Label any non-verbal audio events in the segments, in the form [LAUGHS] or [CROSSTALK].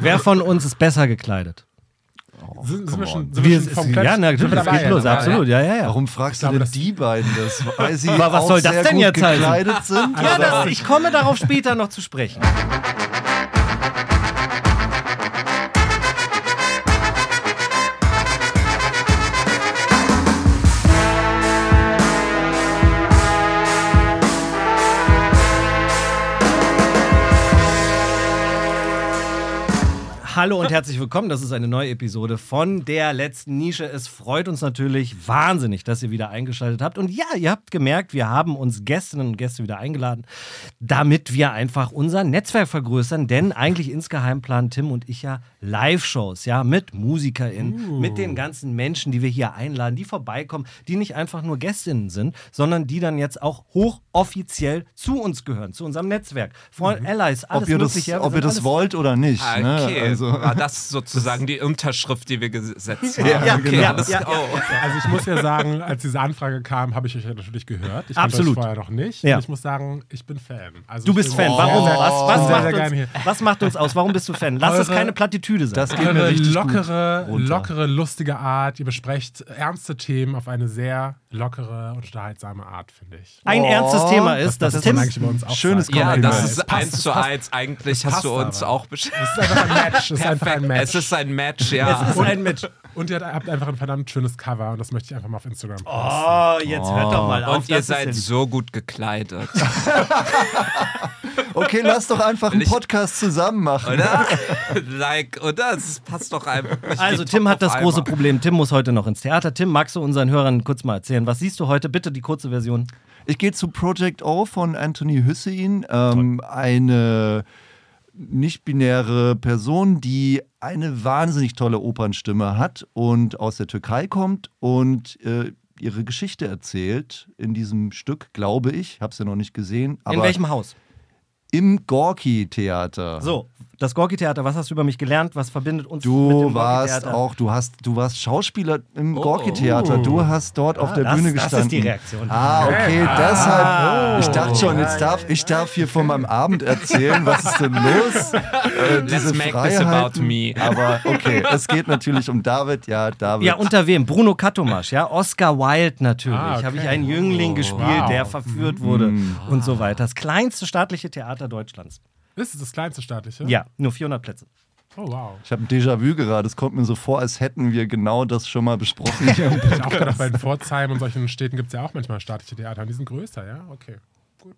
Wer von uns ist besser gekleidet? Sind, sind wir schon, on. sind wir Wir- schon vom Klatsch? ja, natürlich, das geht los, ja? absolut, ja, ja, ja. Warum fragst glaube, du denn das- die beiden das? [LAUGHS] Weil sie Aber was auch soll das sehr denn gut jetzt heißen? gekleidet sind? Ja, das, ich komme darauf später noch zu sprechen. Hallo und herzlich willkommen. Das ist eine neue Episode von der letzten Nische. Es freut uns natürlich wahnsinnig, dass ihr wieder eingeschaltet habt. Und ja, ihr habt gemerkt, wir haben uns Gästinnen und Gäste wieder eingeladen, damit wir einfach unser Netzwerk vergrößern. Denn eigentlich insgeheim planen Tim und ich ja Live-Shows, ja, mit MusikerInnen, mit den ganzen Menschen, die wir hier einladen, die vorbeikommen, die nicht einfach nur Gästinnen sind, sondern die dann jetzt auch hochoffiziell zu uns gehören, zu unserem Netzwerk. Von Allies, alles ob ihr das, ob ihr das wollt oder nicht. Ne? Okay, Also, war das sozusagen die Unterschrift, die wir gesetzt [LAUGHS] haben? Ja, okay, genau. alles Ja, klar. Oh. Also ich muss ja sagen, als diese Anfrage kam, habe ich euch ja natürlich gehört. Ich Absolut. euch vorher noch nicht. Ja. Und ich muss sagen, ich bin Fan. Also Du bist Fan. Warum? sehr- was, was, macht uns, was macht uns aus? Warum bist du Fan? Lass es keine Plattitüde sein. das geht mir richtig lockere, lockere, lustige Art. Ihr besprecht ernste Themen auf eine sehr lockere und unterhaltsame Art, finde ich. Ein Oh, ernstes Thema ist, dass das Tim. man eigentlich über uns auch Schönes. Ja, Kompliment. das Es ist eins zu eins. Eigentlich hast du uns aber. auch beschrieben. Es ist einfach ein Match. [LAUGHS] Es ist einfach ein Match. Es ist ein Match, [LAUGHS] ja. Es ist ein Match. und ihr habt einfach ein verdammt schönes Cover und das möchte ich einfach mal auf Instagram posten. Oh, jetzt hört doch mal auf. Und ihr das seid so gut gekleidet. [LAUGHS] Okay, lass doch einfach einen Podcast zusammen machen. Oder? [LAUGHS] like, oder? Es passt doch einfach. Also, Tim hat das auf große einmal. Problem. Tim muss heute noch ins Theater. Tim, magst du unseren Hörern kurz mal erzählen? Was siehst du heute? Bitte die kurze Version. Ich gehe zu Project O von Anthony Hüssein, ähm, eine nicht-binäre Person, die eine wahnsinnig tolle Opernstimme hat und aus der Türkei kommt und äh, ihre Geschichte erzählt in diesem Stück, glaube ich. Habe es ja noch nicht gesehen. Aber In welchem Haus? Im Gorki-Theater. So, das Gorki-Theater. Was hast du über mich gelernt? Was verbindet uns mit Du dem warst auch, du hast, du warst Schauspieler im Oh. Gorki-Theater. Du hast dort auf Ah, der das- Bühne das ist gestanden. die Reaktion. Ah, okay, Ah. deshalb. Ich dachte schon, jetzt darf ich darf hier von meinem Abend erzählen. Was ist denn los? [LAUGHS] Äh, diese make this Freiheiten. about me. Aber okay, es geht natürlich um David. Ja, David. Ja, unter wem? Bruno Katomasch, ja? Oscar Wilde natürlich. Ah, okay. Habe ich einen Jüngling gespielt, wow. der verführt wurde und so weiter. Das kleinste staatliche Theater Deutschlands. Ist es das kleinste staatliche? Ja, nur 400 Plätze. Oh, wow. ich habe ein Déjà-vu gerade. Es kommt mir so vor, als hätten wir genau das schon mal besprochen. [LAUGHS] Ich habe auch gedacht, bei den Pforzheim und solchen Städten gibt es ja auch manchmal staatliche Theater. Und die sind größer, ja? Okay. Gut.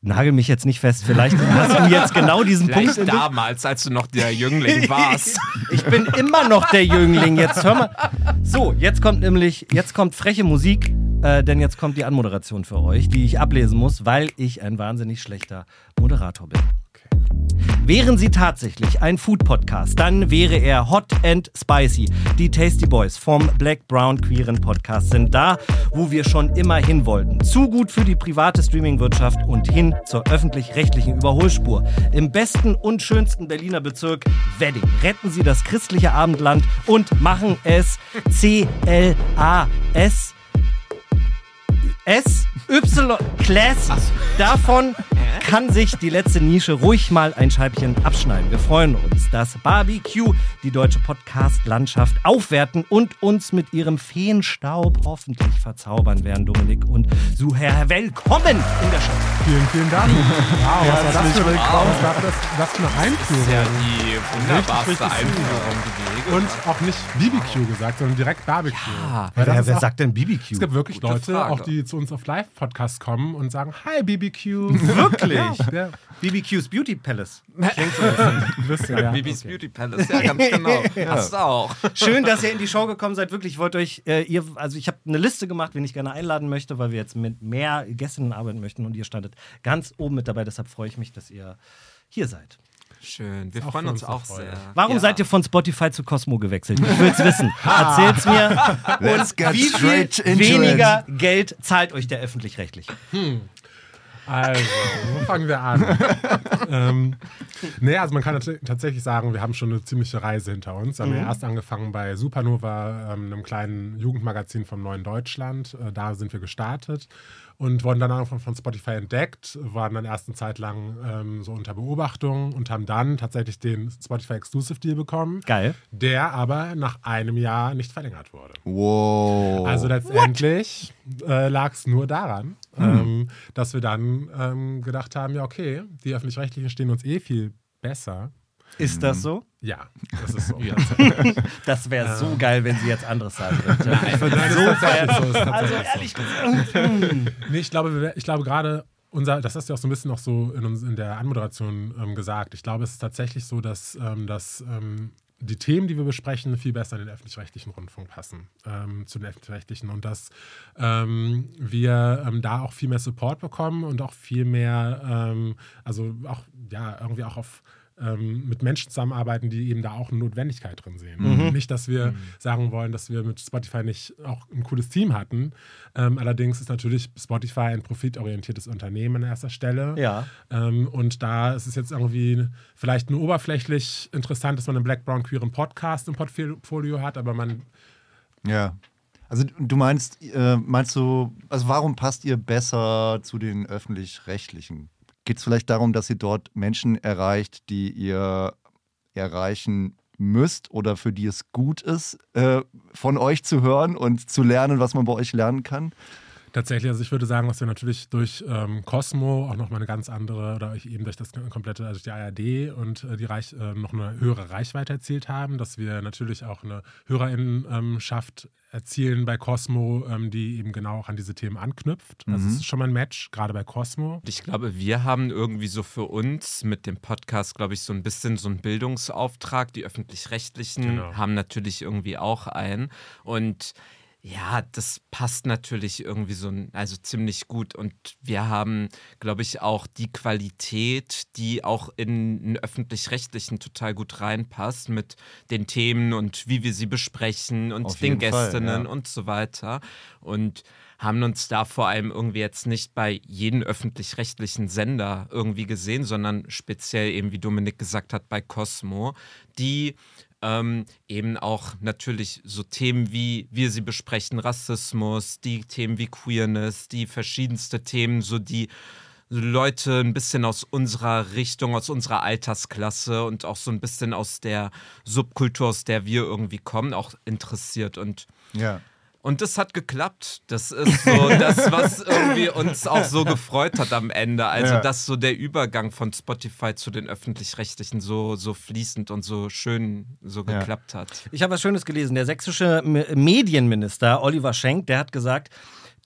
Nagel mich jetzt nicht fest. Vielleicht hast du jetzt genau diesen Punkt. Vielleicht dich. damals, als du noch der Jüngling [LAUGHS] warst. Ich bin immer noch der Jüngling. Jetzt hör mal. So, jetzt kommt nämlich, jetzt kommt freche Musik, äh, denn jetzt kommt die Anmoderation für euch, die ich ablesen muss, weil ich ein wahnsinnig schlechter Moderator bin. Wären Sie tatsächlich ein Food-Podcast, dann wäre er Hot and Spicy. Die Tasty Boys vom Black Brown Queeren Podcast sind da, wo wir schon immer hin wollten. Zu gut für die private Streamingwirtschaft und hin zur öffentlich-rechtlichen Überholspur. Im besten und schönsten Berliner Bezirk Wedding retten Sie das christliche Abendland und machen es C-L-A-S. S, Y, Class. Davon [LAUGHS] kann sich die letzte Nische ruhig mal ein Scheibchen abschneiden. Wir freuen uns, dass Barbecue die deutsche Podcast-Landschaft aufwerten und uns mit ihrem Feenstaub hoffentlich verzaubern werden. Dominik und Suher, willkommen in der Show. Vielen, vielen Dank. Wow, was war das für, willkommen. was war das, was für eine Einführung? Ja, die wunderbarste Richtig, richtig Einführung, Und auch nicht BBQ gesagt, sondern direkt Barbecue. Ja. Das Wer, ist wer auch- sagt denn BBQ? Es gibt wirklich Gute Leute, Frage. auch die zu uns auf Live-Podcasts kommen und sagen, hi BBQ. [LAUGHS] Wirklich? Ja, BBQ's Beauty Palace. [LAUGHS] ihr, ja. Bibis Beauty Palace, ja, ganz [LAUGHS] genau. Hast du auch. Schön, dass ihr in die Show gekommen seid. Wirklich, ich wollte euch, äh, ihr, also ich habe eine Liste gemacht, wen ich gerne einladen möchte, weil wir jetzt mit mehr Gästinnen arbeiten möchten und ihr standet ganz oben mit dabei. Deshalb freue ich mich, dass ihr hier seid. Schön, wir auch freuen uns uns auch Freude. sehr. Warum ja. seid ihr von Spotify zu Cosmo gewechselt? Ich will es wissen. [LAUGHS] Erzählt's mir. Let's get Wie viel weniger. Geld zahlt euch der öffentlich-rechtliche? Also, wo fangen wir an? [LAUGHS] ähm, nee, also man kann tatsächlich sagen, wir haben schon eine ziemliche Reise hinter uns. Wir haben ja erst angefangen bei Supernova, ähm, einem kleinen Jugendmagazin vom Neuen Deutschland. Äh, da sind wir gestartet. und wurden dann einfach von Spotify entdeckt, waren dann erst eine Zeit lang ähm, so unter Beobachtung und haben dann tatsächlich den Spotify Exclusive Deal bekommen, Geil. der aber nach einem Jahr nicht verlängert wurde. Wow. Also letztendlich äh, lag es nur daran, ähm, dass wir dann ähm, gedacht haben, ja okay, die öffentlich-rechtlichen stehen uns eh viel besser. Ist das so? Ja, das ist so. [LAUGHS] [LAUGHS] Das wäre so geil, wenn sie jetzt anderes sagen würde [LAUGHS] Nein, so das feiern. so, das ist Also so. ehrlich gesagt. Nee, ich glaube, wir- ich glaube gerade unser, das hast du auch so ein bisschen noch so in, uns, in der Anmoderation ähm, gesagt. Ich glaube, es ist tatsächlich so, dass, ähm, dass ähm, die Themen, die wir besprechen, viel besser in den öffentlich-rechtlichen Rundfunk passen, ähm, zu den öffentlich-rechtlichen. Und dass ähm, wir ähm, da auch viel mehr Support bekommen und auch viel mehr, ähm, also auch, ja, irgendwie auch auf ähm, mit Menschen zusammenarbeiten, die eben da auch eine Notwendigkeit drin sehen. Nicht, dass wir sagen wollen, dass wir mit Spotify nicht auch ein cooles Team hatten. Ähm, allerdings ist natürlich Spotify ein profitorientiertes Unternehmen an erster Stelle. Ja. Ähm, und da ist es jetzt irgendwie vielleicht nur oberflächlich interessant, dass man einen Black Brown queeren Podcast im Portfolio hat, aber man Ja. Also du meinst, äh, meinst du, also warum passt ihr besser zu den öffentlich-rechtlichen? Geht es vielleicht darum, dass ihr dort Menschen erreicht, die ihr erreichen müsst oder für die es gut ist, äh, von euch zu hören und zu lernen, was man bei euch lernen kann? Tatsächlich, also ich würde sagen, dass wir natürlich durch ähm, Cosmo auch nochmal eine ganz andere oder eben durch das komplette, also die ARD und äh, die Reich, äh, noch eine höhere Reichweite erzielt haben, dass wir natürlich auch eine Hörerinnenschaft erzielen bei Cosmo, ähm, die eben genau auch an diese Themen anknüpft. Also es ist schon mal ein Match, gerade bei Cosmo. Ich glaube, wir haben irgendwie so für uns mit dem Podcast, glaube ich, so ein bisschen so einen Bildungsauftrag. Die öffentlich-rechtlichen Genau. haben natürlich irgendwie auch einen. Und ja, das passt natürlich irgendwie so, also ziemlich gut. Und wir haben, glaube ich, auch die Qualität, die auch in den öffentlich-rechtlichen total gut reinpasst mit den Themen und wie wir sie besprechen und Auf den jeden Fall, Gästinnen ja. und so weiter. Und haben uns da vor allem irgendwie jetzt nicht bei jedem öffentlich-rechtlichen Sender irgendwie gesehen, sondern speziell eben, wie Dominik gesagt hat, bei Cosmo, die ähm, eben auch natürlich so Themen wie wir sie besprechen, Rassismus, die Themen wie Queerness, die verschiedenste Themen, so die Leute ein bisschen aus unserer Richtung, aus unserer Altersklasse und auch so ein bisschen aus der Subkultur, aus der wir irgendwie kommen, auch interessiert. Und Ja. Und das hat geklappt. Das ist so [LAUGHS] das, was irgendwie uns auch so gefreut hat am Ende. Also, Ja. dass so der Übergang von Spotify zu den öffentlich-rechtlichen so, so fließend und so schön so Ja. geklappt hat. Ich habe was Schönes gelesen. Der sächsische Me- Medienminister Oliver Schenk, der hat gesagt,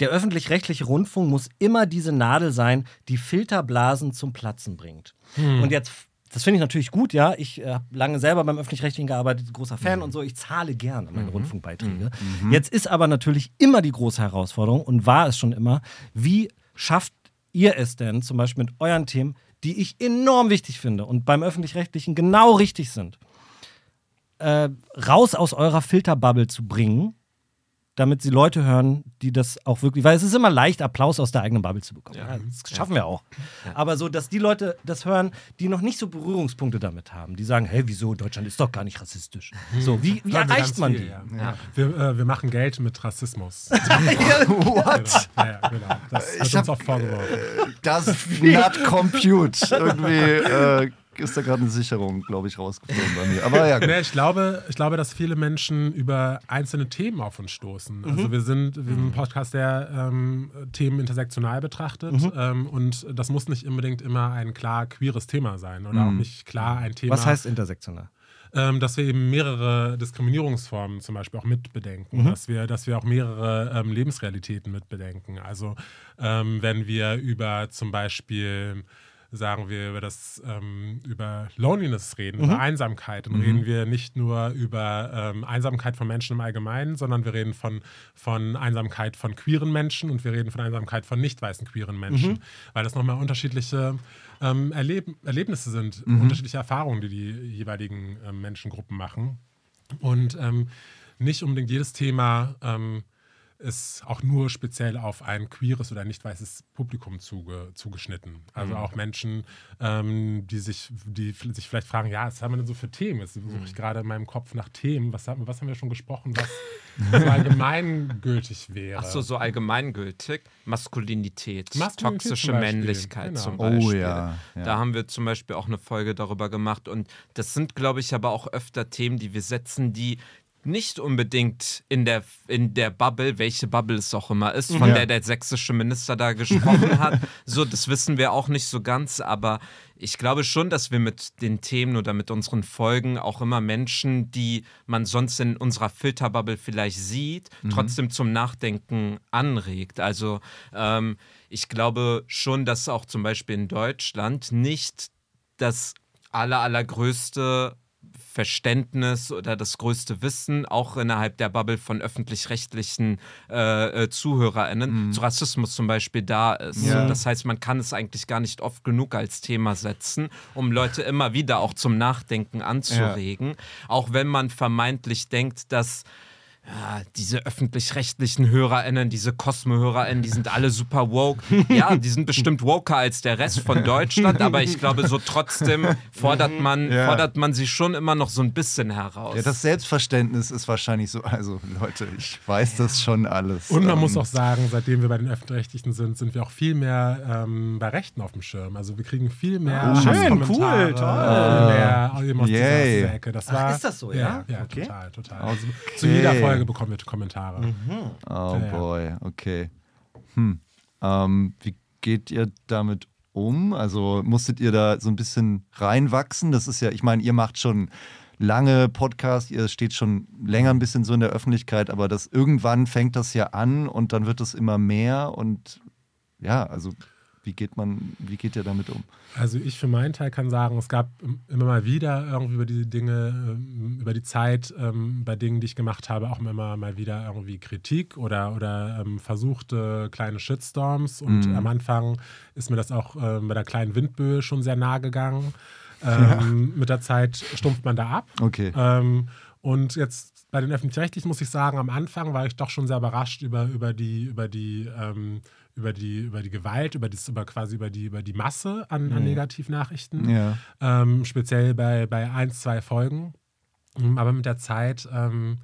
der öffentlich-rechtliche Rundfunk muss immer diese Nadel sein, die Filterblasen zum Platzen bringt. Und jetzt, das finde ich natürlich gut, ja. Ich äh, habe lange selber beim öffentlich-rechtlichen gearbeitet, großer Fan und so. Ich zahle gern an meine Rundfunkbeiträge. Jetzt ist aber natürlich immer die große Herausforderung und war es schon immer, wie schafft ihr es denn zum Beispiel mit euren Themen, die ich enorm wichtig finde und beim öffentlich-rechtlichen genau richtig sind? äh, raus aus eurer Filterbubble zu bringen, damit sie Leute hören, die das auch wirklich, weil es ist immer leicht, Applaus aus der eigenen Bubble zu bekommen. Ja, das schaffen wir auch. Aber so, dass die Leute das hören, die noch nicht so Berührungspunkte damit haben, die sagen, hey, wieso, Deutschland ist doch gar nicht rassistisch. So, wie, wie erreicht man viel, die? Ja. Wir, äh, wir machen Geld mit Rassismus. [LAUGHS] What? ja, ja, genau. Das Ich wird hab- uns auch vorgeworfen. Das not compute. [LAUGHS] Irgendwie äh, ist da gerade eine Sicherung, glaube ich, rausgeflogen bei mir. Aber ja, gut. Nee, ich, glaube, ich glaube, dass viele Menschen über einzelne Themen auf uns stoßen. Also wir sind, wir sind ein Podcast, der ähm, Themen intersektional betrachtet. Ähm, und das muss nicht unbedingt immer ein klar queeres Thema sein oder auch nicht klar ein Thema. Was heißt intersektional? ähm, dass wir eben mehrere Diskriminierungsformen zum Beispiel auch mitbedenken, dass, wir, dass wir auch mehrere ähm, Lebensrealitäten mitbedenken. Also ähm, wenn wir über zum Beispiel sagen wir über das ähm, über Loneliness reden, über Einsamkeit, dann reden wir nicht nur über ähm, Einsamkeit von Menschen im Allgemeinen, sondern wir reden von, von Einsamkeit von queeren Menschen und wir reden von Einsamkeit von nicht weißen queeren Menschen, weil das nochmal unterschiedliche ähm, Erleb Erlebnisse sind, unterschiedliche Erfahrungen, die die jeweiligen ähm, Menschengruppen machen. Und ähm, nicht unbedingt jedes Thema ähm, ist auch nur speziell auf ein queeres oder nicht weißes Publikum zuge, zugeschnitten. Also Mhm. auch Menschen, ähm, die, sich, die sich vielleicht fragen, ja, was haben wir denn so für Themen? Jetzt suche Mhm. ich gerade in meinem Kopf nach Themen. Was haben, was haben wir schon gesprochen, was [LAUGHS] so allgemeingültig wäre? Ach so, so allgemeingültig. Maskulinität, Maskulinität toxische zum Männlichkeit genau. zum Oh Beispiel. ja, ja. Da haben wir zum Beispiel auch eine Folge darüber gemacht. Und das sind, glaube ich, aber auch öfter Themen, die wir setzen, die nicht unbedingt in der, in der Bubble, welche Bubble es auch immer ist, von Ja. der der sächsische Minister da gesprochen hat. [LAUGHS] So, das wissen wir auch nicht so ganz, aber ich glaube schon, dass wir mit den Themen oder mit unseren Folgen auch immer Menschen, die man sonst in unserer Filterbubble vielleicht sieht, trotzdem zum Nachdenken anregt. Also ähm, ich glaube schon, dass auch zum Beispiel in Deutschland nicht das aller, allergrößte Verständnis oder das größte Wissen auch innerhalb der Bubble von öffentlich-rechtlichen äh, äh, ZuhörerInnen zu Rassismus zum Beispiel da ist. Ja. Das heißt, man kann es eigentlich gar nicht oft genug als Thema setzen, um Leute immer wieder auch zum Nachdenken anzuregen. Auch wenn man vermeintlich denkt, dass ja, diese öffentlich-rechtlichen HörerInnen, diese Cosmo-HörerInnen, die sind alle super woke. Ja, die sind bestimmt woker als der Rest von Deutschland, aber ich glaube, so trotzdem fordert man, Ja. fordert man sie schon immer noch so ein bisschen heraus. Ja, das Selbstverständnis ist wahrscheinlich so, also Leute, ich weiß das schon alles. Und man Ähm, muss auch sagen, seitdem wir bei den Öffentlich-Rechtlichen sind, sind wir auch viel mehr ähm, bei Rechten auf dem Schirm. Also wir kriegen viel mehr Oh, schön, cool, toll. Mehr aus dieser, Ecke. Das Ach, war, ist das so, Ja, ja? ja Okay. total, total. Also, zu jeder Folge bekommen wir Kommentare. Oh Ja, ja. boy, okay. Hm. Ähm, wie geht ihr damit um? Also musstet ihr da so ein bisschen reinwachsen? Das ist ja, ich meine, ihr macht schon lange Podcast, ihr steht schon länger ein bisschen so in der Öffentlichkeit, aber das irgendwann fängt das ja an und dann wird es immer mehr und ja, also wie geht man, wie geht ihr damit um? Also ich für meinen Teil kann sagen, es gab im- immer mal wieder irgendwie über die Dinge, ähm, über die Zeit ähm, bei Dingen, die ich gemacht habe, auch immer mal wieder irgendwie Kritik oder, oder ähm, versuchte kleine Shitstorms. Und am Anfang ist mir das auch bei der kleinen Windböe schon sehr nahe gegangen. Ähm, Mit der Zeit stumpft man da ab. Okay. Ähm, und jetzt bei den öffentlich-rechtlichen muss ich sagen, am Anfang war ich doch schon sehr überrascht über, über die, über die, ähm, über die, über die Gewalt, über das, über quasi über die, über die Masse an, an Negativnachrichten. Ja. Ähm, speziell bei, bei ein, zwei Folgen. Ähm, Aber mit der Zeit ähm,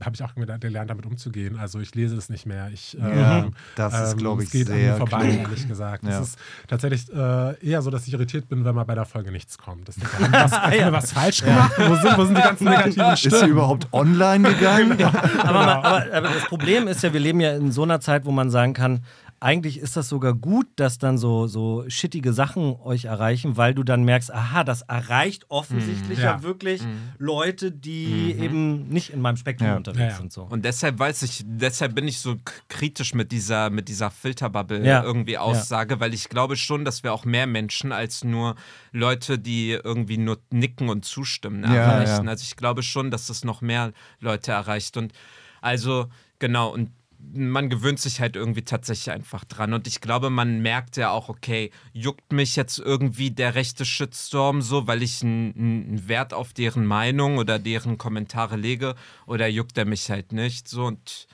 habe ich auch gelernt, damit umzugehen. Also ich lese es nicht mehr. Ich, Ja, ähm, das ist, ähm, glaube es ich, geht an sehr mir vorbei, klug. ehrlich gesagt. Ja. Es ist tatsächlich äh, eher so, dass ich irritiert bin, wenn mal bei der Folge nichts kommt. Das denke, haben, was, [LAUGHS] haben wir was falsch gemacht? Wo, sind, wo sind die ganzen [LAUGHS] negativen Ist sie Stimmen? überhaupt online gegangen? [LAUGHS] Aber, man, aber, aber das Problem ist ja, wir leben ja in so einer Zeit, wo man sagen kann, eigentlich ist das sogar gut, dass dann so, so shittige Sachen euch erreichen, weil du dann merkst, aha, das erreicht offensichtlich Mhm. ja. Ja. wirklich Leute, die eben nicht in meinem Spektrum Ja. unterwegs Ja, ja. sind. So. Und deshalb weiß ich, deshalb bin ich so kritisch mit dieser, mit dieser Filterbubble Ja. irgendwie Aussage, weil ich glaube schon, dass wir auch mehr Menschen als nur Leute, die irgendwie nur nicken und zustimmen, Ja, erreichen. ja. Also ich glaube schon, dass das noch mehr Leute erreicht. Und also, genau, und man gewöhnt sich halt irgendwie tatsächlich einfach dran. Und ich glaube, man merkt ja auch, okay, juckt mich jetzt irgendwie der rechte Shitstorm so, weil ich einen Wert auf deren Meinung oder deren Kommentare lege, oder juckt er mich halt nicht so und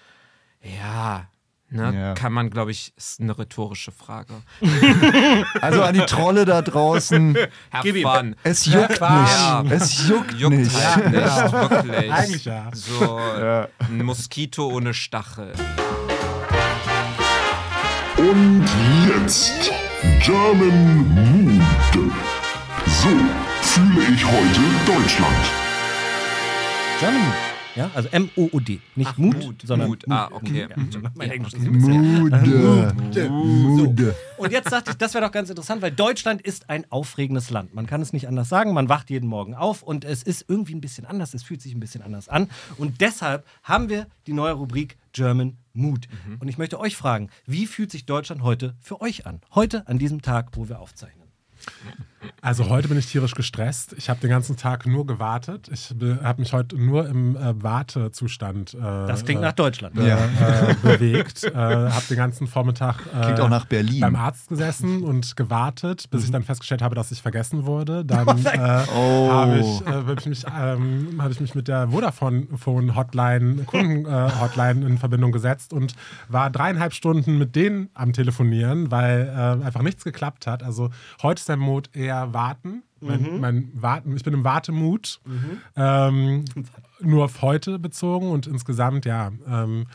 ja. Ne, Ja. Kann man, glaube ich, ist eine rhetorische Frage. [LAUGHS] Also an die Trolle da draußen, Have Gib ihm. fun. es juckt Ja. nicht. Es juckt, Juckt nicht. halt nicht, wirklich. Eigentlich ja. So Ja. ein Moskito ohne Stachel. Und jetzt German Mood. So fühle ich heute Deutschland. German. Ja, also M-O-O-D. Nicht Ach, Mut, Mut, sondern Mut. Ah, okay. Ja, mein Englisch ist ein bisschen- Mude. [LAUGHS] Mude. Und jetzt dachte ich, das wäre doch ganz interessant, weil Deutschland ist ein aufregendes Land. Man kann es nicht anders sagen. Man wacht jeden Morgen auf und es ist irgendwie ein bisschen anders. Es fühlt sich ein bisschen anders an. Und deshalb haben wir die neue Rubrik German Mood. Und ich möchte euch fragen, wie fühlt sich Deutschland heute für euch an? Heute, an diesem Tag, wo wir aufzeichnen. Also heute bin ich tierisch gestresst. Ich habe den ganzen Tag nur gewartet. Ich habe mich heute nur im äh, Wartezustand äh, Das klingt nach Deutschland. äh, äh, bewegt. Äh, habe den ganzen Vormittag äh, Klingt auch nach Berlin. beim Arzt gesessen und gewartet, bis Mhm. ich dann festgestellt habe, dass ich vergessen wurde. Dann äh, Oh. habe ich, äh, hab ich, mich, ähm, hab ich mich mit der Vodafone Phone Hotline, Kunden äh, Hotline in Verbindung gesetzt und war dreieinhalb Stunden mit denen am Telefonieren, weil äh, einfach nichts geklappt hat. Also heute ist der Mode eher warten. Mein, Mhm. mein Warten, ich bin im Wartemut, ähm, [LAUGHS] nur auf heute bezogen und insgesamt, ja, ähm,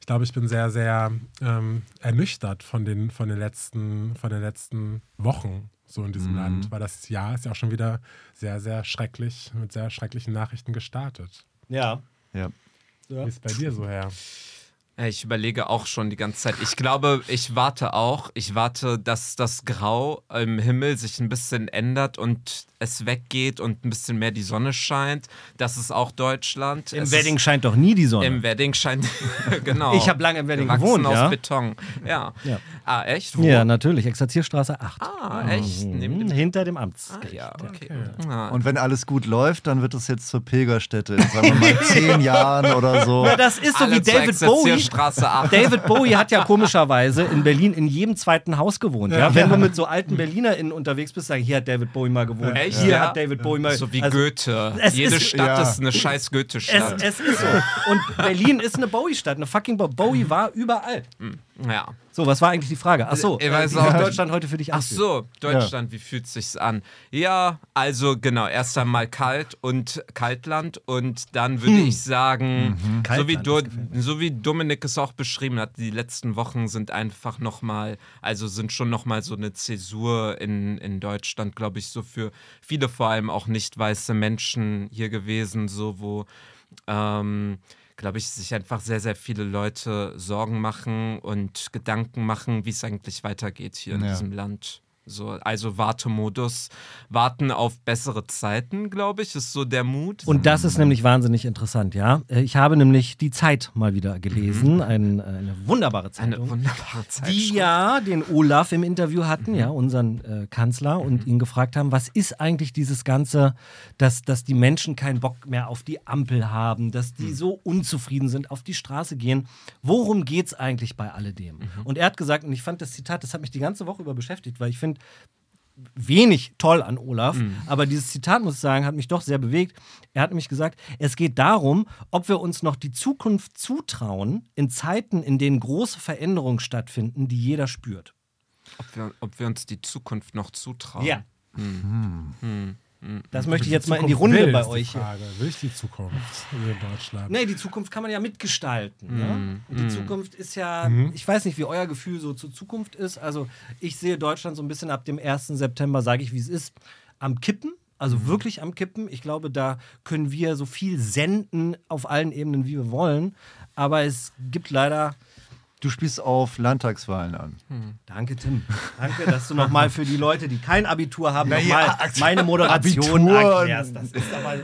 ich glaube, ich bin sehr, sehr ähm, ernüchtert von den, von, den letzten, von den letzten Wochen so in Mhm. diesem Land, weil das Jahr ist ja auch schon wieder sehr, sehr schrecklich, mit sehr schrecklichen Nachrichten gestartet. Ja. Ja. Wie ist bei dir so her? Ich überlege auch schon die ganze Zeit. Ich glaube, ich warte auch. Ich warte, dass das Grau im Himmel sich ein bisschen ändert und es weggeht und ein bisschen mehr die Sonne scheint. Das ist auch Deutschland. Im es Wedding ist, scheint doch nie die Sonne. Im Wedding scheint. [LAUGHS] genau. Ich habe lange im Wedding gewohnt, aus ja. Beton. Ja. Ja. Ah, echt? Wo? Ja, natürlich. Exerzierstraße 8. Ah, echt? Mhm, dem hinter dem ah, Amtsgericht. ja, okay. Okay. Ah. Und wenn alles gut läuft, dann wird es jetzt zur Pilgerstätte in, sagen wir mal, [LAUGHS] zehn Jahren oder so. Ja, das ist so Alle wie David Bowie. Exerzierstraße 8. David Bowie hat ja komischerweise in Berlin in jedem zweiten Haus gewohnt. Ja? Wenn du mit so alten BerlinerInnen unterwegs bist, sagen, hier hat David Bowie mal gewohnt. Echt? Hier Ja. hat David Bowie mal So wie also, Goethe. [LAUGHS] es Jede ist- Stadt ja. ist eine scheiß Es, Goethe-Stadt. es ist so. Und Berlin ist eine Bowie-Stadt. Eine fucking Bo Bowie war überall. Ja. So, was war eigentlich die Frage? Ach so, Ich äh, weiß wie auch. Deutschland heute für dich Ach so, Deutschland, wie fühlt sich's an? Ja, also genau, erst einmal kalt und Kaltland und dann würde ich sagen, so, wie gefällt so wie Dominik es auch beschrieben hat, die letzten Wochen sind einfach nochmal, also sind schon nochmal so eine Zäsur in, in Deutschland, glaube ich, so für viele vor allem auch nicht weiße Menschen hier gewesen, so wo ähm, glaube ich, sich einfach sehr, sehr viele Leute Sorgen machen und Gedanken machen, wie es eigentlich weitergeht hier in Ja. diesem Land. So, also Wartemodus, warten auf bessere Zeiten, glaube ich, ist so der Mut. Und das ist nämlich wahnsinnig interessant, ja. Äh, Ich habe nämlich die Zeit mal wieder gelesen, ein, eine wunderbare eine Zeitung. wunderbare Zeit. die ja den Olaf im Interview hatten, ja, unseren äh, Kanzler, und ihn gefragt haben, was ist eigentlich dieses Ganze, dass, dass die Menschen keinen Bock mehr auf die Ampel haben, dass die so unzufrieden sind, auf die Straße gehen. Worum geht es eigentlich bei alledem? Und er hat gesagt, und ich fand das Zitat, das hat mich die ganze Woche über beschäftigt, weil ich finde, wenig toll an Olaf, aber dieses Zitat, muss ich sagen, hat mich doch sehr bewegt. Er hat nämlich gesagt, es geht darum, ob wir uns noch die Zukunft zutrauen in Zeiten, in denen große Veränderungen stattfinden, die jeder spürt. ob, wir, ob wir uns die Zukunft noch zutrauen. Ja. Hm. Das möchte ich jetzt mal in die Runde will, bei ist die euch. Frage. Will ich die Zukunft in Deutschland? Nee, die Zukunft kann man ja mitgestalten. Ne? Und die Zukunft ist ja, Mhm. ich weiß nicht, wie euer Gefühl so zur Zukunft ist. Also ich sehe Deutschland so ein bisschen ab dem 1. September, sage ich, wie es ist, am Kippen. Also Mhm. wirklich am Kippen. Ich glaube, da können wir so viel senden auf allen Ebenen, wie wir wollen. Aber es gibt leider. Du spielst auf Landtagswahlen an. Danke, Tim. Danke, dass du nochmal für die Leute, die kein Abitur haben, Na nochmal ja, meine Moderation Abitur. erklärst. Das ist aber.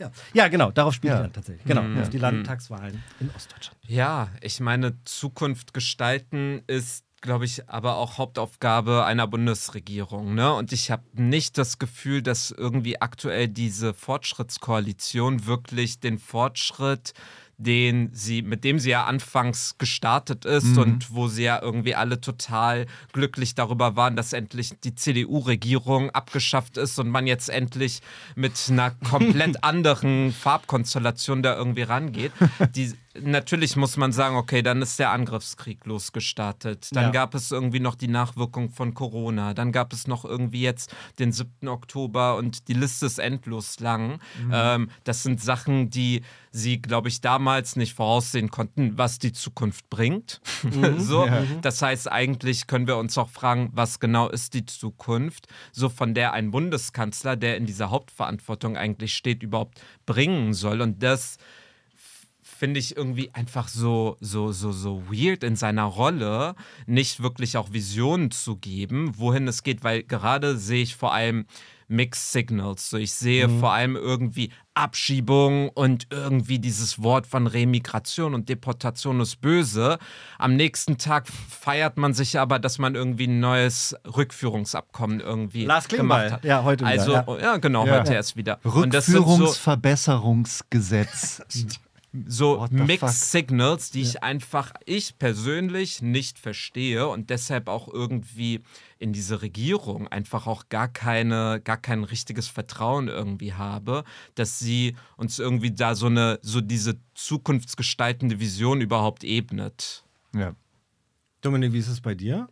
Ja, ja genau, darauf spiele ich Ja. dann tatsächlich. Genau, auf die Landtagswahlen in Ostdeutschland. Ja, ich meine, Zukunft gestalten ist, glaube ich, aber auch Hauptaufgabe einer Bundesregierung. Ne? Und ich habe nicht das Gefühl, dass irgendwie aktuell diese Fortschrittskoalition wirklich den Fortschritt den sie, mit dem sie ja anfangs gestartet ist und wo sie ja irgendwie alle total glücklich darüber waren, dass endlich die CDU-Regierung abgeschafft ist und man jetzt endlich mit einer komplett [LAUGHS] anderen Farbkonstellation da irgendwie rangeht. Die, natürlich muss man sagen, okay, dann ist der Angriffskrieg losgestartet. Dann Ja. gab es irgendwie noch die Nachwirkung von Corona. Dann gab es noch irgendwie jetzt den 7. Oktober und die Liste ist endlos lang. Ähm, das sind Sachen, die sie, glaube ich, damals nicht voraussehen konnten, was die Zukunft bringt. [LAUGHS] so, Das heißt, eigentlich können wir uns auch fragen, was genau ist die Zukunft, so von der ein Bundeskanzler, der in dieser Hauptverantwortung eigentlich steht, überhaupt bringen soll. Und das finde ich irgendwie einfach so, so, so, so weird in seiner Rolle, nicht wirklich auch Visionen zu geben, wohin es geht, weil gerade sehe ich vor allem Mixed Signals. So, ich sehe vor allem irgendwie Abschiebung und irgendwie dieses Wort von Remigration und Deportation ist böse. Am nächsten Tag feiert man sich aber, dass man irgendwie ein neues Rückführungsabkommen irgendwie Lars Klingbeil. gemacht hat. Ja, heute wieder, Also, ja. ja, genau, Ja. heute erst wieder. Rückführungsverbesserungsgesetz. [LAUGHS] so Mixed fuck? Signals, die ich einfach, ich persönlich nicht verstehe und deshalb auch irgendwie in diese Regierung einfach auch gar keine, gar kein richtiges Vertrauen irgendwie habe, dass sie uns irgendwie da so eine, so diese zukunftsgestaltende Vision überhaupt ebnet. ja. Dominik, wie ist es bei dir?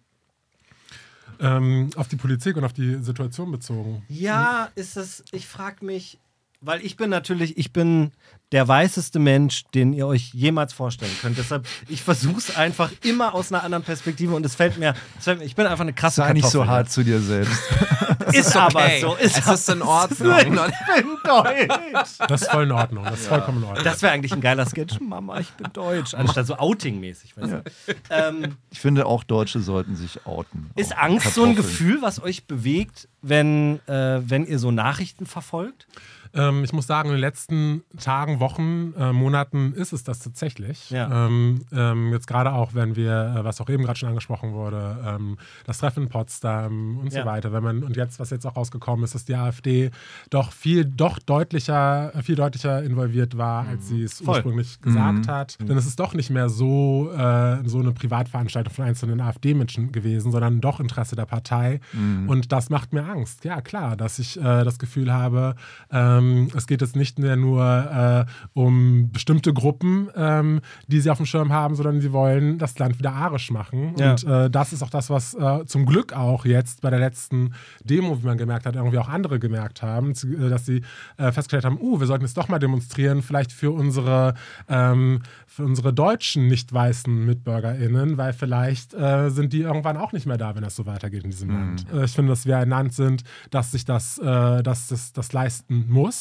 Ähm, auf die Politik und auf die Situation bezogen. Ja, ist es, ich frage mich, weil ich bin natürlich, ich bin der weißeste Mensch, den ihr euch jemals vorstellen könnt. Deshalb, ich versuche es einfach immer aus einer anderen Perspektive und es fällt mir, es fällt mir ich bin einfach eine krasse Sei nicht so Kartoffel. hart zu dir selbst. [LAUGHS] Ist aber okay. so. Ist es ist in Ordnung. [LAUGHS] Ich bin deutsch. Das ist voll in Ordnung. Das ist vollkommen in Ordnung. Das wäre eigentlich ein geiler Sketch. Mama, ich bin deutsch. Anstatt so Outing-mäßig. weißt du? Ähm, Ich finde, auch Deutsche sollten sich outen. ist Angst so ein Kartoffeln. Gefühl, was euch bewegt, wenn, äh, wenn ihr so Nachrichten verfolgt? Ähm, ich muss sagen, in den letzten Tagen, Wochen, äh, Monaten ist es das tatsächlich. Ja. Ähm, ähm, jetzt gerade auch, wenn wir, äh, was auch eben gerade schon angesprochen wurde, ähm, das Treffen in Potsdam und Ja. so weiter. Wenn man, und jetzt, was jetzt auch rausgekommen ist, dass die AfD doch viel, doch deutlicher, äh, viel deutlicher involviert war, als sie es Voll. ursprünglich gesagt hat. Denn es ist doch nicht mehr so, äh, so eine Privatveranstaltung von einzelnen AfD-Menschen gewesen, sondern doch Interesse der Partei. Und das macht mir Angst. Ja, klar, dass ich äh, das Gefühl habe, ähm, es geht jetzt nicht mehr nur äh, um bestimmte Gruppen, ähm, die sie auf dem Schirm haben, sondern sie wollen das Land wieder arisch machen. Ja. Und äh, das ist auch das, was äh, zum Glück auch jetzt bei der letzten Demo, wie man gemerkt hat, irgendwie auch andere gemerkt haben, zu- äh, dass sie äh, festgestellt haben, uh, wir sollten jetzt doch mal demonstrieren, vielleicht für unsere, ähm, für unsere deutschen nicht weißen MitbürgerInnen, weil vielleicht äh, sind die irgendwann auch nicht mehr da, wenn das so weitergeht in diesem Land. Äh, ich finde, dass wir ein Land sind, dass sich das, dass das, das leisten muss,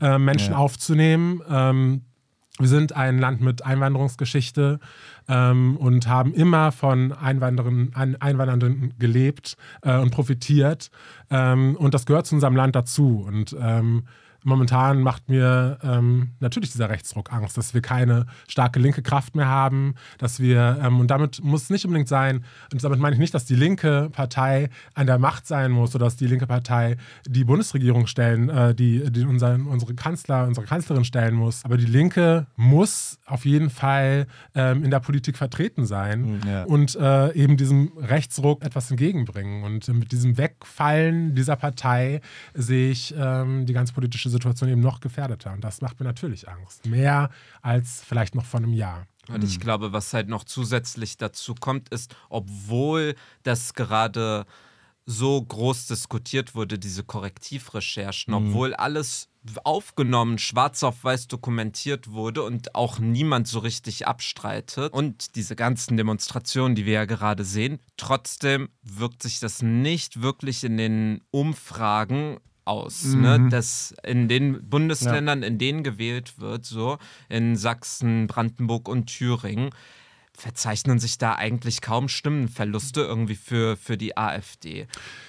äh, Menschen Ja. aufzunehmen. Ähm, wir sind ein Land mit Einwanderungsgeschichte ähm, und haben immer von Einwanderern, Ein Einwandernden gelebt äh, und profitiert. Ähm, und das gehört zu unserem Land dazu. Und ähm, momentan macht mir ähm, natürlich dieser Rechtsruck Angst, dass wir keine starke linke Kraft mehr haben, dass wir, ähm, und damit muss es nicht unbedingt sein, und damit meine ich nicht, dass die linke Partei an der Macht sein muss oder dass die linke Partei die Bundesregierung stellen, äh, die, die unseren, unsere Kanzler, unsere Kanzlerin stellen muss. Aber die Linke muss auf jeden Fall ähm, in der Politik vertreten sein Ja. und äh, eben diesem Rechtsruck etwas entgegenbringen. Und mit diesem Wegfallen dieser Partei sehe ich ähm, die ganze politische Situation eben noch gefährdeter. Und das macht mir natürlich Angst. Mehr als vielleicht noch vor einem Jahr. Und ich glaube, was halt noch zusätzlich dazu kommt, ist, obwohl das gerade so groß diskutiert wurde, diese Korrektivrecherchen, obwohl alles aufgenommen, schwarz auf weiß dokumentiert wurde und auch niemand so richtig abstreitet. Und diese ganzen Demonstrationen, die wir ja gerade sehen, trotzdem wirkt sich das nicht wirklich in den Umfragen aus, ne? dass in den Bundesländern, in denen gewählt wird, so in Sachsen, Brandenburg und Thüringen, verzeichnen sich da eigentlich kaum Stimmenverluste irgendwie für, für die AfD.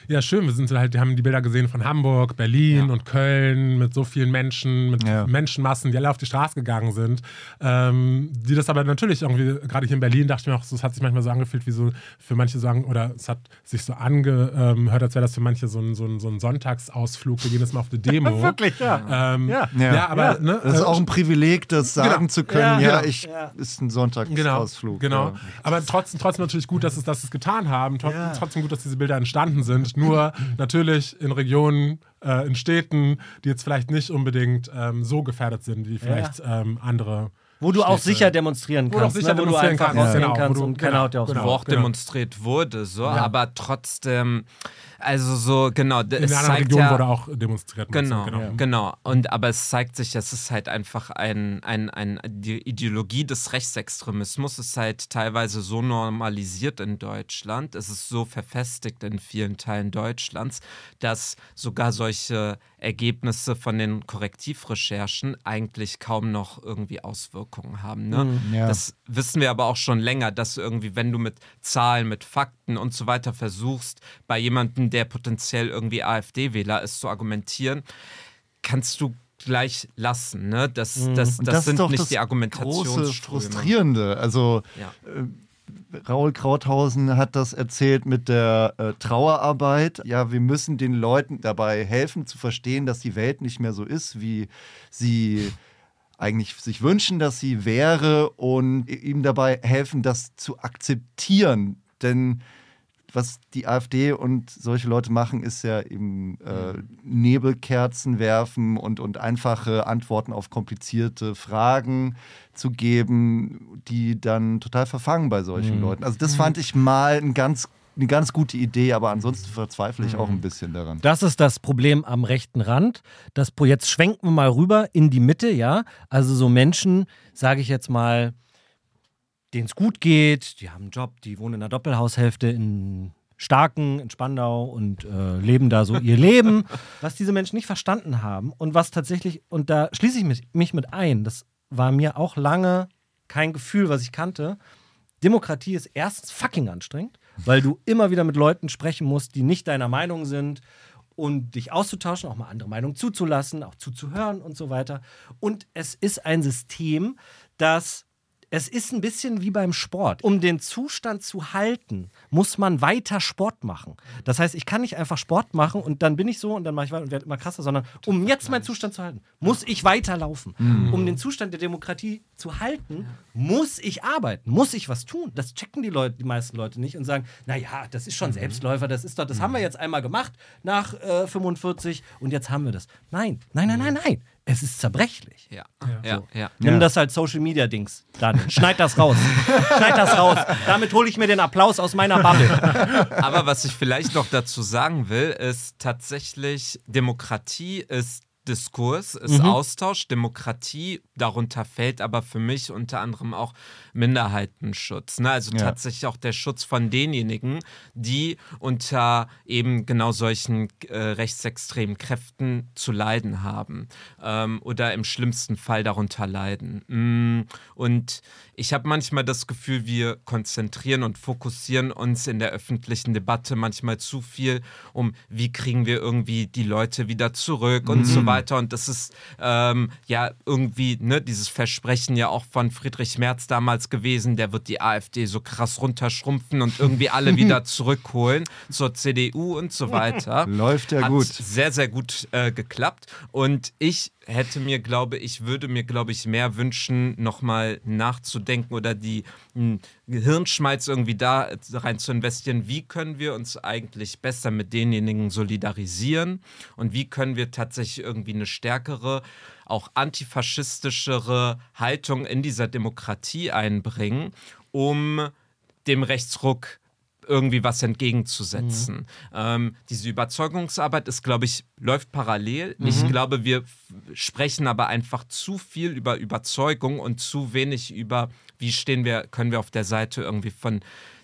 Ja, schön. Wir sind halt, wir haben die Bilder gesehen von Hamburg, Berlin Ja. und Köln mit so vielen Menschen, mit Ja. Menschenmassen, die alle auf die Straße gegangen sind. Ähm, die das aber natürlich irgendwie, gerade hier in Berlin, dachte ich mir auch, es hat sich manchmal so angefühlt, wie so für manche sagen, oder es hat sich so angehört, als wäre das für manche so ein, so ein, so ein Sonntagsausflug. Wir gehen jetzt mal auf eine [LAUGHS] Demo. Wirklich, ja. Ähm, Ja. ja. Aber Ja. Ne, Das ist äh, auch ein Privileg, das sagen Genau. zu können, Ja, ja, genau. ich Ja. ist ein Sonntagsausflug. Genau, Ja. aber trotzdem, trotzdem natürlich gut, dass es, dass es getan haben. Tro Ja. Trotzdem gut, dass diese Bilder entstanden sind. Nur [CLEARS THROAT] natürlich in Regionen, äh, in Städten, die jetzt vielleicht nicht unbedingt ähm, so gefährdet sind wie vielleicht ähm, andere. Wo du auch sicher demonstrieren Wo du kannst, auch sicher ne? wo du demonstrieren einfach kannst, rausgehen genau, wo kannst du- und keiner genau, haut dir aufs genau. wo auch demonstriert wurde, so, Ja. aber trotzdem, also so, genau, In es einer Region ja, wurde auch demonstriert. du? Genau, genau, Und aber es zeigt sich, es ist halt einfach ein, ein, ein, die Ideologie des Rechtsextremismus ist halt teilweise so normalisiert in Deutschland, es ist so verfestigt in vielen Teilen Deutschlands, dass sogar solche Ergebnisse von den Korrektivrecherchen eigentlich kaum noch irgendwie Auswirkungen haben. Ne? Mhm. ja. Das wissen wir aber auch schon länger, dass irgendwie, wenn du mit Zahlen, mit Fakten und so weiter versuchst, bei jemandem, der potenziell irgendwie AfD-Wähler ist, zu argumentieren, kannst du gleich lassen. Ne? Das, das, das, Mhm. Und das sind ist doch nicht das die große Argumentationsströme. Frustrierende. Also Ja. Raul Krauthausen hat das erzählt mit der äh, Trauerarbeit. Ja, wir müssen den Leuten dabei helfen zu verstehen, dass die Welt nicht mehr so ist, wie sie eigentlich sich wünschen, dass sie wäre und ihm dabei helfen, das zu akzeptieren. Denn was die AfD und solche Leute machen, ist ja eben äh, Nebelkerzen werfen und, und einfache Antworten auf komplizierte Fragen zu geben, die dann total verfangen bei solchen Leuten. Also das fand ich mal ein ganz, eine ganz gute Idee, aber ansonsten verzweifle ich auch ein bisschen daran. Das ist das Problem am rechten Rand. Das, jetzt schwenken wir mal rüber in die Mitte, ja. Also so Menschen, sage ich jetzt mal, denen es gut geht, die haben einen Job, die wohnen in einer Doppelhaushälfte in Starken, in Spandau und äh, leben da so ihr [LAUGHS] Leben. Was diese Menschen nicht verstanden haben und was tatsächlich, und da schließe ich mich, mich mit ein, das war mir auch lange kein Gefühl, was ich kannte. Demokratie ist erstens fucking anstrengend, weil du immer wieder mit Leuten sprechen musst, die nicht deiner Meinung sind und dich auszutauschen, auch mal andere Meinungen zuzulassen, auch zuzuhören und so weiter. Und es ist ein System, das es ist ein bisschen wie beim Sport. Um den Zustand zu halten, muss man weiter Sport machen. Das heißt, ich kann nicht einfach Sport machen und dann bin ich so und dann mache ich weiter und werde immer krasser, sondern um jetzt meinen Zustand zu halten, muss ich weiterlaufen. Um den Zustand der Demokratie zu halten, muss ich arbeiten, muss ich was tun. Das checken die Leute, die meisten Leute nicht und sagen, naja, das ist schon Selbstläufer, das ist doch, das haben wir jetzt einmal gemacht nach äh, 45 und jetzt haben wir das. Nein, nein, nein, nein, nein. Es ist zerbrechlich. Ja, ja, ja. Nimm das als Social Media Dings. Dann schneid das raus. schneid das raus. Damit hole ich mir den Applaus aus meiner Bubble. Aber was ich vielleicht noch dazu sagen will, ist tatsächlich, Demokratie ist Diskurs, ist Austausch. Demokratie, darunter fällt aber für mich unter anderem auch Minderheitenschutz. Ne? Also Ja. tatsächlich auch der Schutz von denjenigen, die unter eben genau solchen äh, rechtsextremen Kräften zu leiden haben ähm, oder im schlimmsten Fall darunter leiden. Mm, Und ich habe manchmal das Gefühl, wir konzentrieren und fokussieren uns in der öffentlichen Debatte manchmal zu viel um, wie kriegen wir irgendwie die Leute wieder zurück und so weiter. Und das ist ähm, ja irgendwie ne, dieses Versprechen ja auch von Friedrich Merz damals gewesen, der wird die AfD so krass runterschrumpfen und irgendwie alle [LAUGHS] wieder zurückholen zur CDU und so weiter. Läuft ja Hat gut. sehr, sehr gut äh, geklappt. Und ich hätte mir, glaube ich, würde mir, glaube ich, mehr wünschen, nochmal nachzudenken oder die Gehirnschmalz irgendwie da rein zu investieren. Wie können wir uns eigentlich besser mit denjenigen solidarisieren und wie können wir tatsächlich irgendwie eine stärkere, auch antifaschistischere Haltung in dieser Demokratie einbringen, um dem Rechtsruck irgendwie was entgegenzusetzen. Ähm, diese Überzeugungsarbeit ist, glaube ich, läuft parallel. Ich glaube, wir sprechen aber einfach zu viel über Überzeugung und zu wenig über, wie stehen wir, können wir auf der Seite irgendwie von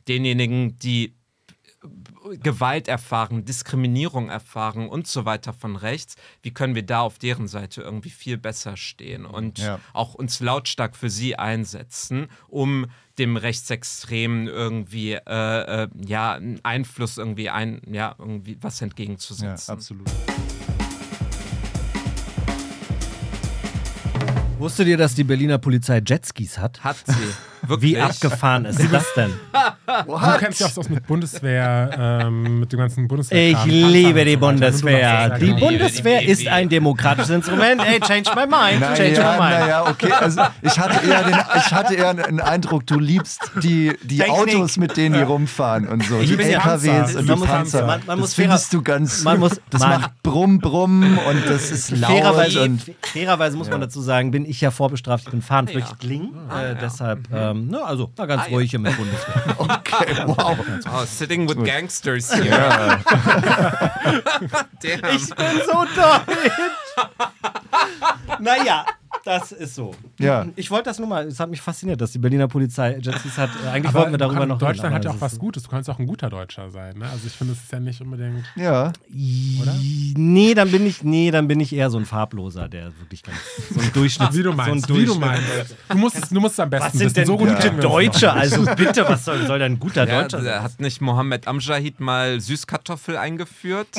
denjenigen, die Gewalt erfahren, Diskriminierung erfahren und so weiter von rechts, wie können wir da auf deren Seite irgendwie viel besser stehen und Ja. auch uns lautstark für sie einsetzen, um dem Rechtsextremen irgendwie äh, äh, ja einen Einfluss irgendwie ein ja irgendwie was Ja, entgegenzusetzen. absolut. Wusstet ihr, dass die Berliner Polizei Jetskis hat? Hat sie [LAUGHS] wirklich Wie abgefahren ist das denn? Du kennst dich auch aus mit Bundeswehr, ähm, mit dem ganzen Bundeswehr. Ich liebe die. Bundeswehr. Die Bundeswehr. Die- die- ist ein demokratisches Instrument. Ey, change my mind. Change Naja, my mind. naja, okay. Also ich hatte eher den, ich hatte eher den Eindruck, du liebst die, die. Autos, mit denen die rumfahren und so. Die bin ja LKWs Panzer. und die Man muss- Panzer. man- man muss das findest fairer- du ganz. man muss- das Mann. macht Brumm, Brumm und das ist laut. Fairerweise, Und, fairerweise muss man dazu sagen, bin ich ja vorbestraft. Ich bin Fahnenflüchtling. Äh, Deshalb, ähm, ne, also, na, ganz Ah, ja. ruhig hier mit Bundeswehr. [LAUGHS] okay, wow. Oh, sitting with gangsters here. Ja. [LAUGHS] Damn. Ich bin so deutsch. naja, Das ist so. Ja. Ich wollte das nur mal, es hat mich fasziniert, dass die Berliner Polizei Agencies hat. Äh, eigentlich Aber wollten wir darüber kann- noch Deutschland hat ja auch was ist- Gutes. Du kannst auch ein guter Deutscher sein. Ne? Also ich finde, es ist ja nicht unbedingt. Ja. Oder? Nee, dann bin ich, nee, dann bin ich eher so ein Farbloser, der wirklich ganz so ein Durchschnitt. Wie du so ein meinst, wie du meinst. Du musst, es- du musst es am besten Was sind denn so gut gute uns Deutsche? Also bitte, was soll, soll denn ein guter Ja, Deutscher sein? hat nicht Mohammed Amjahid mal Süßkartoffel eingeführt? [LAUGHS]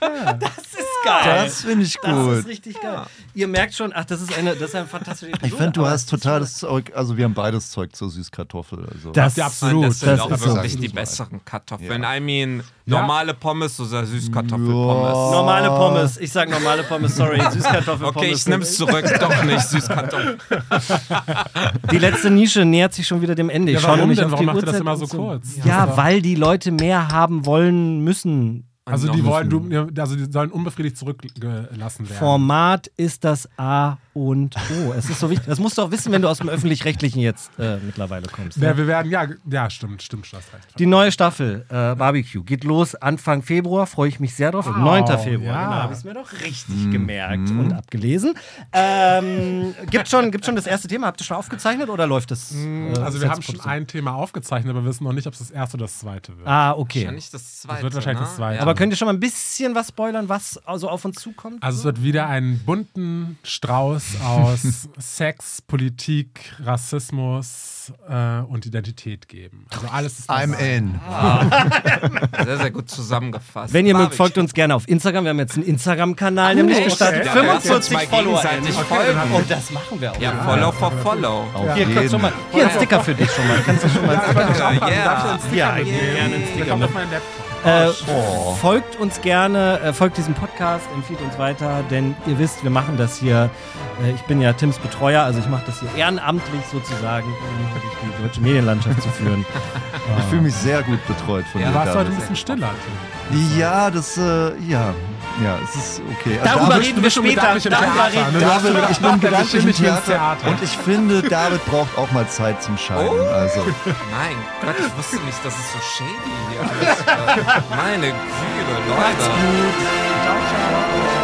Das ist geil. Das finde ich Das gut. ist richtig geil. Ihr merkt schon, ach, das ist eine, das ist eine fantastische Episode. Ich finde, du hast es ist totales Zeug, also wir haben beides Zeug zur Süßkartoffel. Also. Das, Ja, absolut. das sind das auch ist so. wirklich die so. besseren Kartoffeln. I mean, normale Pommes oder Ja. Süßkartoffelpommes. Normale Pommes. Ich sag normale Pommes, sorry. [LAUGHS] Süßkartoffelpommes. Okay, ich nehm's zurück. Doch [LAUGHS] nicht Süßkartoffeln. Die letzte Nische nähert sich schon wieder dem Ende. Ich Ja, schaue warum denn? auf Warum die macht ihr das immer so kurz? Das Ja, ist weil die Leute mehr haben wollen müssen. Also die wollen, also die sollen unbefriedigt zurückgelassen werden. Format ist das A und O. Es ist so wichtig. Das musst du auch wissen, wenn du aus dem Öffentlich-Rechtlichen jetzt äh, mittlerweile kommst. Ja, Ne? wir werden, ja, ja, stimmt, stimmt, hast recht. Die neue Staffel äh, Barbecue geht los Anfang Februar. Freue ich mich sehr drauf. 9. Februar. ja. Genau, habe ich es mir doch richtig gemerkt und abgelesen. Ähm, gibt, schon, gibt schon das erste Thema? Habt ihr schon aufgezeichnet oder läuft das? äh, Also wir haben schon ein Thema aufgezeichnet, aber wir wissen noch nicht, ob es das erste oder das zweite wird. Ah, okay. Wahrscheinlich das zweite. wird wahrscheinlich ne? das zweite. Aber könnt ihr schon mal ein bisschen was spoilern, was also auf uns zukommt? Also es wird wieder einen bunten Strauß aus [LAUGHS] Sex, Politik, Rassismus äh, und Identität geben. Also alles ist I'm in. [LAUGHS] Sehr, sehr gut zusammengefasst. Wenn ihr mögt, folgt uns gerne auf Instagram. Wir haben jetzt einen Instagram-Kanal nämlich okay. gestartet. Ja, müssen 45 uns mal Follower. gegenseitig Okay, folgen. Und das machen wir auch. Ja, Follow for Follow. Auf Hier, jeden. schon mal, hier ein Sticker für dich schon mal. Kannst du schon mal einen Sticker Ja, Sticker Ja, mitnehmen? gerne einen Der Sticker kommt mit. auf meinen Laptop. Äh, Oh. Folgt uns gerne, äh, folgt diesem Podcast, empfiehlt uns weiter, denn ihr wisst, wir machen das hier. Äh, ich bin ja Tims Betreuer, also ich mache das hier ehrenamtlich sozusagen, um durch die deutsche Medienlandschaft zu führen. [LAUGHS] Ich fühle mich sehr gut betreut von Ja, dir. Du warst heute ein bisschen stiller. Ja, das, äh, ja. Ja, es ist okay. Also Darüber David, reden wir später. Darüber reden ne? David, ich bin gedanklich im Theater. Theater. Und ich finde, David braucht auch mal Zeit zum Scheiden. Also, Mein Gott, ich wusste nicht, dass es so shady hier alles war. Meine Güte, Leute. Ciao, ciao.